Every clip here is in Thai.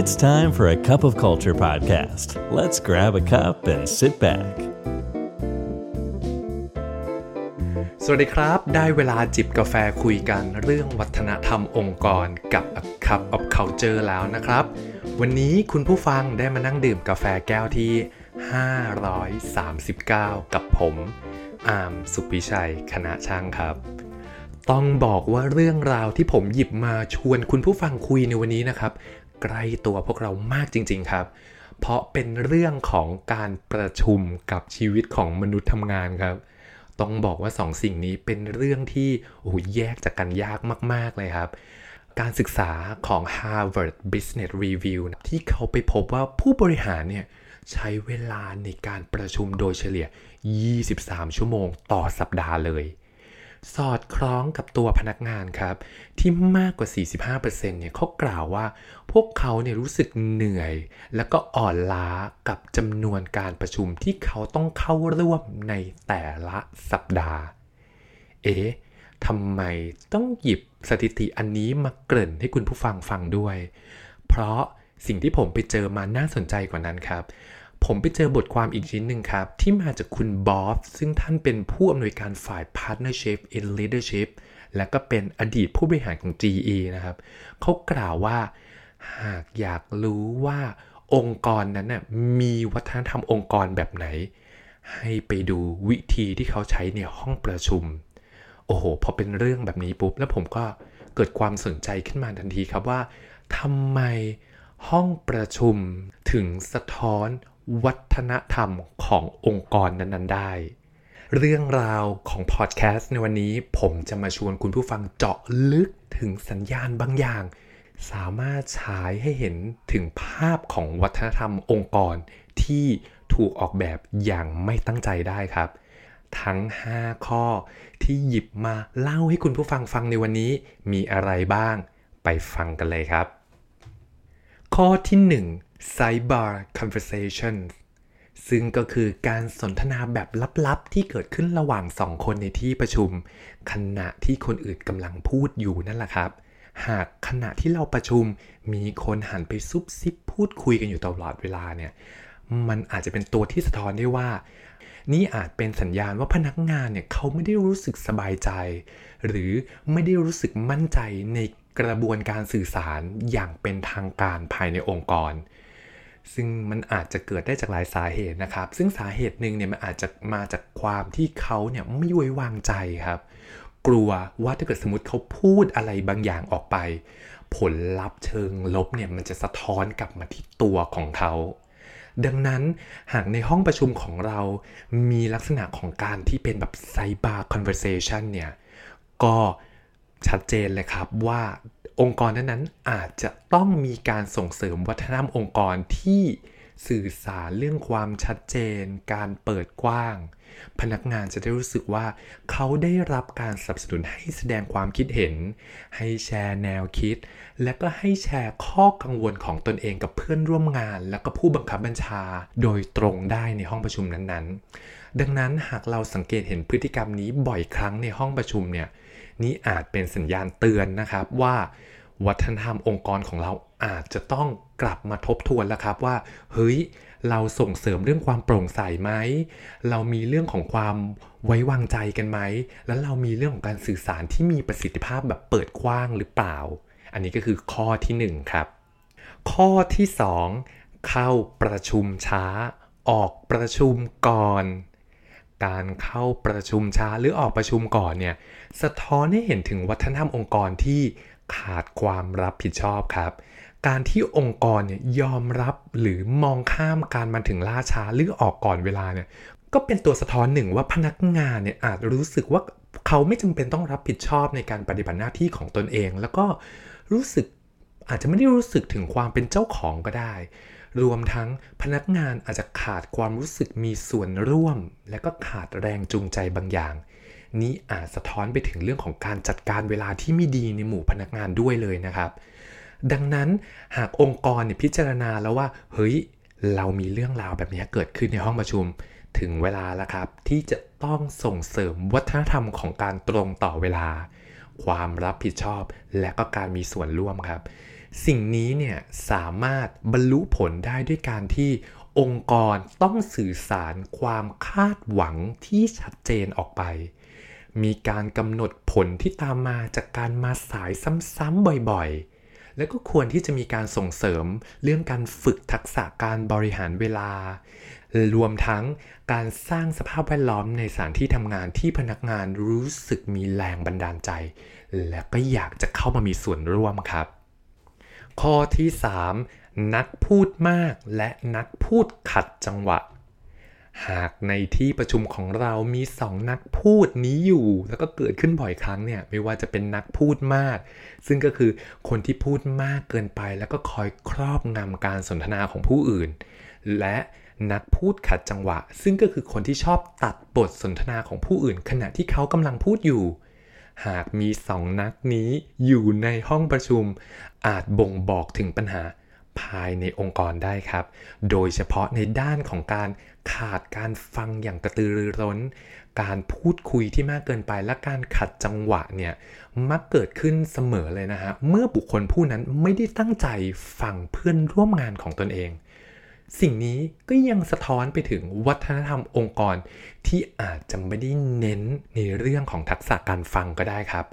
It's time for a cup of culture podcast. Let's grab a cup and sit back. สวัสดีครับ ได้เวลาจิบกาแฟคุยกันเรื่องวัฒนธรรมองค์กรกับ A Cup of Culture แล้วนะครับ วันนี้คุณผู้ฟังได้มานั่งดื่มกาแฟแก้วที่ 539 กับผม อาร์มสุพิชัย คณะช่างครับ ต้องบอกว่าเรื่องราวที่ผมหยิบมาชวนคุณผู้ฟังคุยในวันนี้นะครับ ใกล้ตัวพวกเรามากจริง ๆ ครับ เพราะเป็นเรื่องของการประชุมกับชีวิตของมนุษย์ทำงานครับ ต้องบอกว่าสองสิ่งนี้เป็นเรื่องที่โอ้แยกจากกันยากมาก ๆ เลยครับการศึกษาของ Harvard Business Review ที่เขาไปพบว่าผู้บริหารเนี่ยใช้เวลาในการประชุมโดยเฉลี่ย 23 ชั่วโมงต่อสัปดาห์เลย สอดคล้องกับตัวพนักงานครับ ที่มากกว่า 45%เนี่ยเขากล่าวว่า พวกเขาเนี่ยรู้สึกเหนื่อย แล้วก็อ่อนล้ากับจำนวนการประชุมที่เขาต้องเข้าร่วมในแต่ละสัปดาห์ เอ๊ะทำไมต้องหยิบสถิติอันนี้มาเกริ่นให้คุณผู้ฟังฟังด้วย เพราะสิ่งที่ผมไปเจอมาน่าสนใจกว่านั้นครับ ผมไปเจอบทความอีกชิ้นหนึ่งครับ ที่มาจากคุณบอฟซึ่งท่านเป็นผู้อำนวยการฝ่าย Partnership in Leadership และก็เป็นอดีตผู้บริหารของ GE นะครับเขากล่าวว่า หากอยากรู้ว่าองค์กรนั้นน่ะมีวัฒนธรรมองค์กรแบบไหน ให้ไปดูวิธีที่เขาใช้ในห้องประชุม โอ้โห พอเป็นเรื่องแบบนี้ปุ๊บ แล้วผมก็เกิดความสนใจขึ้นมาทันทีครับว่าทำไมห้องประชุมถึงสะท้อน วัฒนธรรมขององค์กรนั้นๆได้ เรื่องราวของพอดแคสต์ในวันนี้ผมจะมาชวนคุณผู้ฟังเจาะลึกถึงสัญญาณบางอย่าง สามารถฉายให้เห็นถึงภาพของวัฒนธรรมองค์กรที่ถูกออกแบบอย่างไม่ตั้งใจได้ครับ ทั้ง 5 ข้อที่หยิบมาเล่าให้คุณผู้ฟังฟังในวันนี้มีอะไรบ้าง ไปฟังกันเลยครับ ข้อที่ 1 Sidebar Conversation ซึ่งก็คือการสนทนาแบบลับๆ ที่เกิดขึ้นระหว่างสองคนในที่ประชุม ขณะที่คนอื่นกำลังพูดอยู่นั่นแหละครับ หากขณะที่เราประชุมมีคนหันไปซุบซิบพูดคุยกันอยู่ตลอดเวลาเนี่ย มันอาจจะเป็นตัวที่สะท้อนได้ว่า นี่อาจเป็นสัญญาณว่าพนักงานเนี่ยเขาไม่ได้รู้สึกสบายใจ หรือไม่ได้รู้สึกมั่นใจในกระบวนการสื่อสารอย่างเป็นทางการภายในองค์กร ซึ่งมันอาจจะเกิดได้จากหลายสาเหตุนะครับ ซึ่งสาเหตุหนึ่งเนี่ยมันอาจจะมาจากความที่เขาเนี่ยไม่ไว้วางใจครับ กลัวว่าถ้าเกิดสมมติเขาพูดอะไรบางอย่างออกไป ผลลัพธ์เชิงลบเนี่ยมันจะสะท้อนกลับมาที่ตัวของเขา ดังนั้นหากในห้องประชุมของเรามีลักษณะของการที่เป็นแบบไซbar conversation เนี่ย ก็ชัดเจนเลยครับว่า องค์กรนั้นๆ อาจจะต้องมีการส่งเสริมวัฒนธรรมองค์กรที่สื่อสารเรื่องความชัดเจน การเปิดกว้าง พนักงานจะได้รู้สึกว่าเขาได้รับการสนับสนุนให้แสดงความคิดเห็น ให้แชร์แนวคิด และก็ให้แชร์ข้อกังวลของตนเองกับเพื่อนร่วมงาน และก็ผู้บังคับบัญชาโดยตรงได้ในห้องประชุมนั้นๆ ดังนั้นหากเราสังเกตเห็นพฤติกรรมนี้บ่อยครั้งในห้องประชุมเนี่ย นี่อาจเป็นสัญญาณเตือนนะครับว่าวัฒนธรรมองค์กรของเราอาจจะต้องกลับมาทบทวนแล้วครับว่า เฮ้ย เราส่งเสริมเรื่องความโปร่งใสไหม เรามีเรื่องของความไว้วางใจกันไหม แล้วเรามีเรื่องของการสื่อสารที่มีประสิทธิภาพแบบเปิดกว้างหรือเปล่า อันนี้ก็คือข้อที่ 1 ครับ ข้อที่ 2 เข้าประชุมช้า ออกประชุมก่อน การเข้าประชุมช้าหรือออกประชุมก่อนเนี่ยสะท้อนให้เห็นถึงวัฒนธรรมองค์กรที่ขาดความรับผิดชอบครับ การที่องค์กรเนี่ยยอมรับหรือมองข้ามการมาถึงล่าช้าหรือออกก่อนเวลาเนี่ยก็เป็นตัวสะท้อนหนึ่งว่าพนักงานเนี่ยอาจรู้สึกว่าเขาไม่จำเป็นต้องรับผิดชอบในการปฏิบัติหน้าที่ของตนเอง แล้วก็รู้สึกอาจจะไม่ได้รู้สึกถึงความเป็นเจ้าของก็ได้ รวมทั้งพนักงานอาจจะขาดความรู้สึกมีส่วนร่วม และก็ขาดแรงจูงใจบางอย่าง นี้อาจสะท้อนไปถึงเรื่องของการจัดการเวลาที่ไม่ดีในหมู่พนักงานด้วยเลยนะครับ ดังนั้นหากองค์กรเนี่ยพิจารณาแล้วว่าเฮ้ยเรามีเรื่องราวแบบนี้เกิดขึ้นในห้องประชุม ถึงเวลาแล้วครับ ที่จะต้องส่งเสริมวัฒนธรรมของการตรงต่อเวลา ความรับผิดชอบและก็การมีส่วนร่วมครับ สิ่งนี้เนี่ยสามารถบรรลุผลได้ด้วยการที่องค์กรต้องสื่อสารความคาดหวังที่ชัดเจนออกไป มีการกำหนดผลที่ตามมาจากการมาสายซ้ำๆบ่อยๆ แล้วก็ควรที่จะมีการส่งเสริมเรื่องการฝึกทักษะการบริหารเวลา รวมทั้งการสร้างสภาพแวดล้อมในสถานที่ทำงานที่พนักงานรู้สึกมีแรงบันดาลใจ และก็อยากจะเข้ามามีส่วนร่วมครับ ข้อที่ 3 นักพูดมากและนักพูดขัดจังหวะ หากในที่ประชุมของเรามีสองนักพูดนี้อยู่ แล้วก็เกิดขึ้นบ่อยครั้งเนี่ยไม่ว่าจะเป็นนักพูดมาก ซึ่งก็คือคนที่พูดมากเกินไป แล้วก็คอยครอบงำการสนทนาของผู้อื่น และนักพูดขัดจังหวะ ซึ่งก็คือคนที่ชอบตัดบทสนทนาของผู้อื่น ขณะที่เขากำลังพูดอยู่ หากมีสองนักนี้อยู่ในห้องประชุม อาจบ่งบอกถึงปัญหาภายในองค์กรได้ครับ โดยเฉพาะในด้านของการขาดการฟังอย่างกระตือรือร้น การพูดคุยที่มากเกินไปและการขัดจังหวะเนี่ยมักเกิดขึ้นเสมอเลยนะฮะ เมื่อบุคคลผู้นั้นไม่ได้ตั้งใจฟังเพื่อนร่วมงานของตนเอง สิ่งนี้ก็ยังสะท้อนไปถึงวัฒนธรรมองค์กร ที่อาจจะไม่ได้เน้นในเรื่องของทักษะการฟังก็ได้ครับ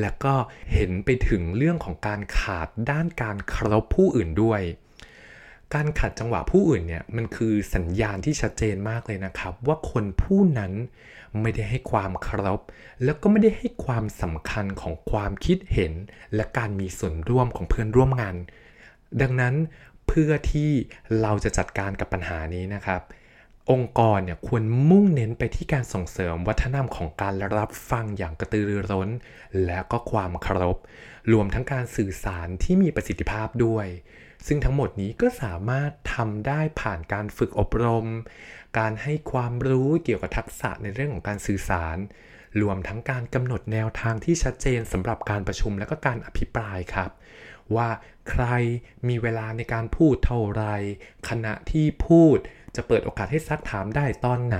และก็เห็นไปถึงเรื่องของการขาดด้านการเคารพผู้อื่นด้วย การขัดจังหวะผู้อื่นเนี่ยมันคือสัญญาณที่ชัดเจนมากเลยนะครับ ว่าคนผู้นั้นไม่ได้ให้ความเคารพแล้วก็ไม่ได้ให้ความสำคัญของความคิดเห็น และการมีส่วนร่วมของเพื่อนร่วมงานดังนั้น เพื่อที่เราจะจัดการกับปัญหานี้นะครับ องค์กรเนี่ยควรมุ่งเน้นไปที่การส่งเสริมวัฒนธรรมของการรับฟังอย่างกระตือรือร้น และก็ความเคารพรวมทั้งการสื่อสารที่มีประสิทธิภาพด้วย ซึ่งทั้งหมดนี้ก็สามารถทำได้ผ่านการฝึกอบรม การให้ความรู้เกี่ยวกับทักษะในเรื่องของการสื่อสารรวมทั้งการกำหนดแนวทางที่ชัดเจนสำหรับการประชุมและก็การอภิปรายครับ ว่าใครมีเวลาในการพูดเท่าไร ขณะที่พูดจะเปิดโอกาสให้ซักถามได้ตอนไหน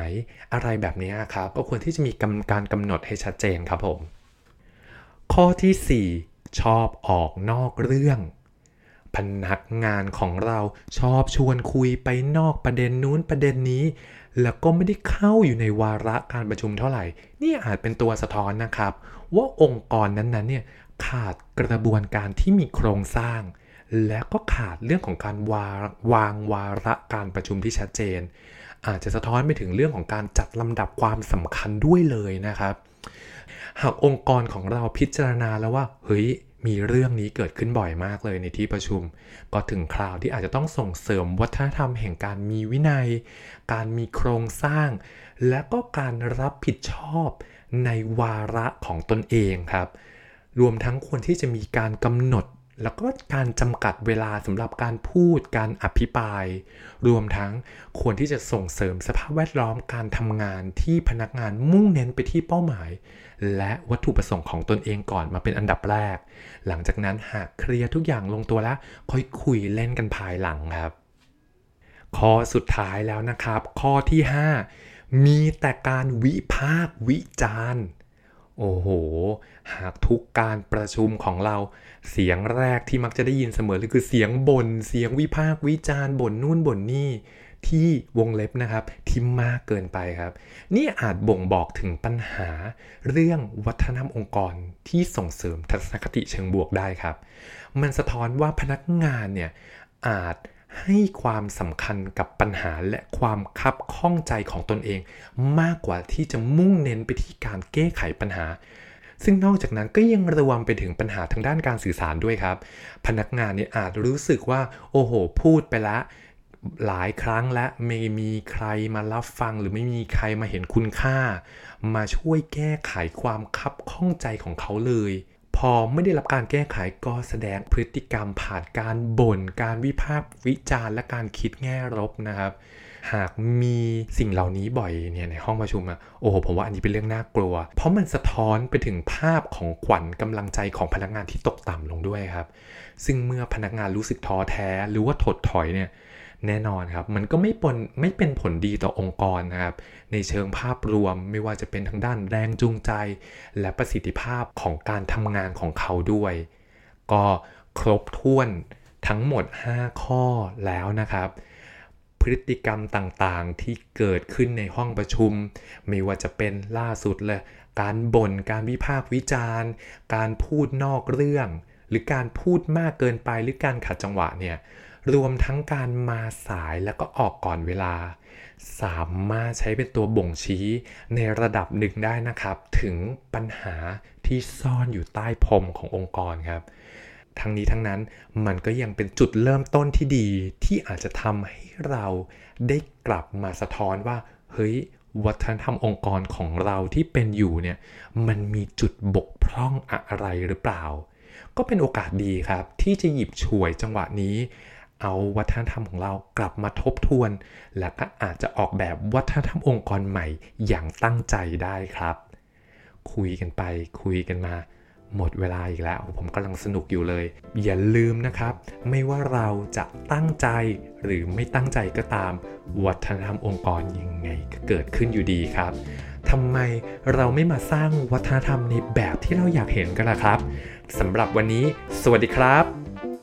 อะไรแบบนี้ครับก็ควรที่จะมีการกำหนดให้ชัดเจนครับผม ข้อที่ 4 ชอบออกนอกเรื่องพนักงานของเราชอบชวนคุยไปนอกประเด็นนู้นประเด็นนี้ แล้วก็ไม่ได้เข้าอยู่ในวาระการประชุมเท่าไหร่ นี่อาจเป็นตัวสะท้อนนะครับ ว่าองค์กรนั้นๆเนี่ย ขาดกระบวนการที่มีโครงสร้าง และก็ขาดเรื่องของการวาวางวาระการประชุมที่ชัดเจน อาจจะสะท้อนไปถึงเรื่องของการจัดลำดับความสำคัญด้วยเลยนะครับ หากองค์กรของเราพิจารณาแล้วว่า เฮ้ยมีเรื่องนี้เกิดขึ้นบ่อยมากเลยในที่ประชุม ก็ถึงคราวที่อาจจะต้องส่งเสริมวัฒนธรรมแห่งการมีวินัย การมีโครงสร้าง และก็การรับผิดชอบในวาระของตนเองครับ รวมทั้งควรที่จะมีการกำหนด แล้วก็การจำกัดเวลาสำหรับการพูด การอภิปราย รวมทั้งควรที่จะส่งเสริมสภาพแวดล้อมการทำงานที่พนักงานมุ่งเน้นไปที่เป้าหมาย และวัตถุประสงค์ของตนเองก่อนมาเป็นอันดับแรก หลังจากนั้นหากเคลียร์ทุกอย่างลงตัวแล้วค่อยคุยเล่นกันภายหลังครับ ข้อสุดท้ายแล้วนะครับ ข้อที่ 5 มีแต่การวิพากษ์วิจารณ์ โอ้โห หากทุกการประชุมของเรา เสียงแรกที่มักจะได้ยินเสมอเลยคือเสียงบน่นเสียงวิพากษ์วิจารณ์บ่นนู่นบ่นนี่ที่วงเล็บนะครับที่มากเกินไปครับ นี่อาจบ่งบอกถึงปัญหา เรื่องวัฒนธรรมองค์กรที่ส่งเสริมทัศนคติเชิงบวกได้ครับ มันสะท้อนว่าพนักงานเนี่ยอาจ ให้ความสำคัญกับปัญหาและความคับข้องใจของตนเอง มากกว่าที่จะมุ่งเน้นไปที่การแก้ไขปัญหา ซึ่งนอกจากนั้นก็ยังระวมไปถึงปัญหาทางด้านการสื่อสารด้วยครับ พนักงานเนี่ยอาจรู้สึกว่า โอ้โห พูดไปแล้วหลายครั้งและไม่มีใครมารับฟังหรือไม่มีใครมาเห็นคุณค่า มาช่วยแก้ไขความคับข้องใจของเขาเลย พอไม่ได้รับการแก้ไขก็แสดงพฤติกรรมผ่านการบน่น การวิพากษ์วิจารณ์และการคิดแง่ลบนะครับ หากมีสิ่งเหล่านี้บ่อยเนี่ยในห้องประชุมอะโอ้โหผมว่าอันนี้เป็นเรื่องน่ากลัว เพราะมันสะท้อนไปถึงภาพของขวัญกำลังใจของพนักงานที่ตกต่ำลงด้วยครับ ซึ่งเมื่อพนักงานรู้สึกท้อแท้หรือว่าถดถอยเนี่ย แน่นอนครับ มันก็ไม่ปนไม่เป็นผลดีต่อองค์กรนะครับ ในเชิงภาพรวมไม่ว่าจะเป็นทางด้านแรงจูงใจ และประสิทธิภาพของการทำงานของเขาด้วย ก็ครบถ้วนทั้งหมด 5 ข้อแล้วนะครับ พฤติกรรมต่างๆที่เกิดขึ้นในห้องประชุม ไม่ว่าจะเป็นล่าสุดเลยการบ่นการวิพากษ์วิจารณ์ การพูดนอกเรื่อง หรือการพูดมากเกินไปหรือการขัดจังหวะเนี่ย รวมทั้งการมาสายแล้วก็ออกก่อนเวลา สามารถใช้เป็นตัวบ่งชี้ในระดับหนึ่งได้นะครับ ถึงปัญหาที่ซ่อนอยู่ใต้พรมขององค์กรครับ ทั้งนี้ทั้งนั้นมันก็ยังเป็นจุดเริ่มต้นที่ดีที่อาจจะทำให้เราได้กลับมาสะท้อนว่า เฮ้ยวัฒนธรรมองค์กรของเราที่เป็นอยู่เนี่ยมันมีจุดบกพร่องอะไรหรือเปล่า ก็เป็นโอกาสดีครับที่จะหยิบฉวยจังหวะนี้ เอาวัฒนธรรมของเรากลับมาทบทวน และก็อาจจะออกแบบวัฒนธรรมองค์กรใหม่อย่างตั้งใจได้ครับ คุยกันไปคุยกันมา หมดเวลาอีกแล้ว ผมกำลังสนุกอยู่เลย อย่าลืมนะครับ ไม่ว่าเราจะตั้งใจหรือไม่ตั้งใจก็ตาม วัฒนธรรมองค์กรยังไงก็เกิดขึ้นอยู่ดีครับทำไมเราไม่มาสร้างวัฒนธรรมในแบบที่เราอยากเห็นกันล่ะครับสำหรับวันนี้ สวัสดีครับ